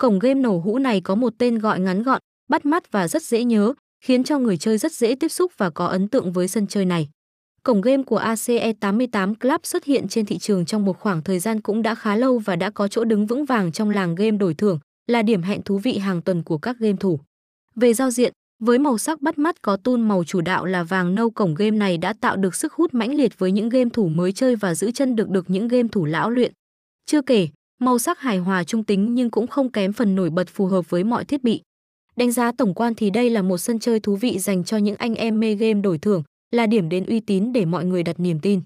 Cổng game nổ hũ này có một tên gọi ngắn gọn, bắt mắt và rất dễ nhớ, khiến cho người chơi rất dễ tiếp xúc và có ấn tượng với sân chơi này. Cổng game của ACE88 Club xuất hiện trên thị trường trong một khoảng thời gian cũng đã khá lâu và đã có chỗ đứng vững vàng trong làng game đổi thưởng, là điểm hẹn thú vị hàng tuần của các game thủ. Về giao diện, với màu sắc bắt mắt có tun màu chủ đạo là vàng nâu cổng game này đã tạo được sức hút mãnh liệt với những game thủ mới chơi và giữ chân được được những game thủ lão luyện. Chưa kể, màu sắc hài hòa trung tính nhưng cũng không kém phần nổi bật phù hợp với mọi thiết bị. Đánh giá tổng quan thì đây là một sân chơi thú vị dành cho những anh em mê game đổi thưởng, là điểm đến uy tín để mọi người đặt niềm tin.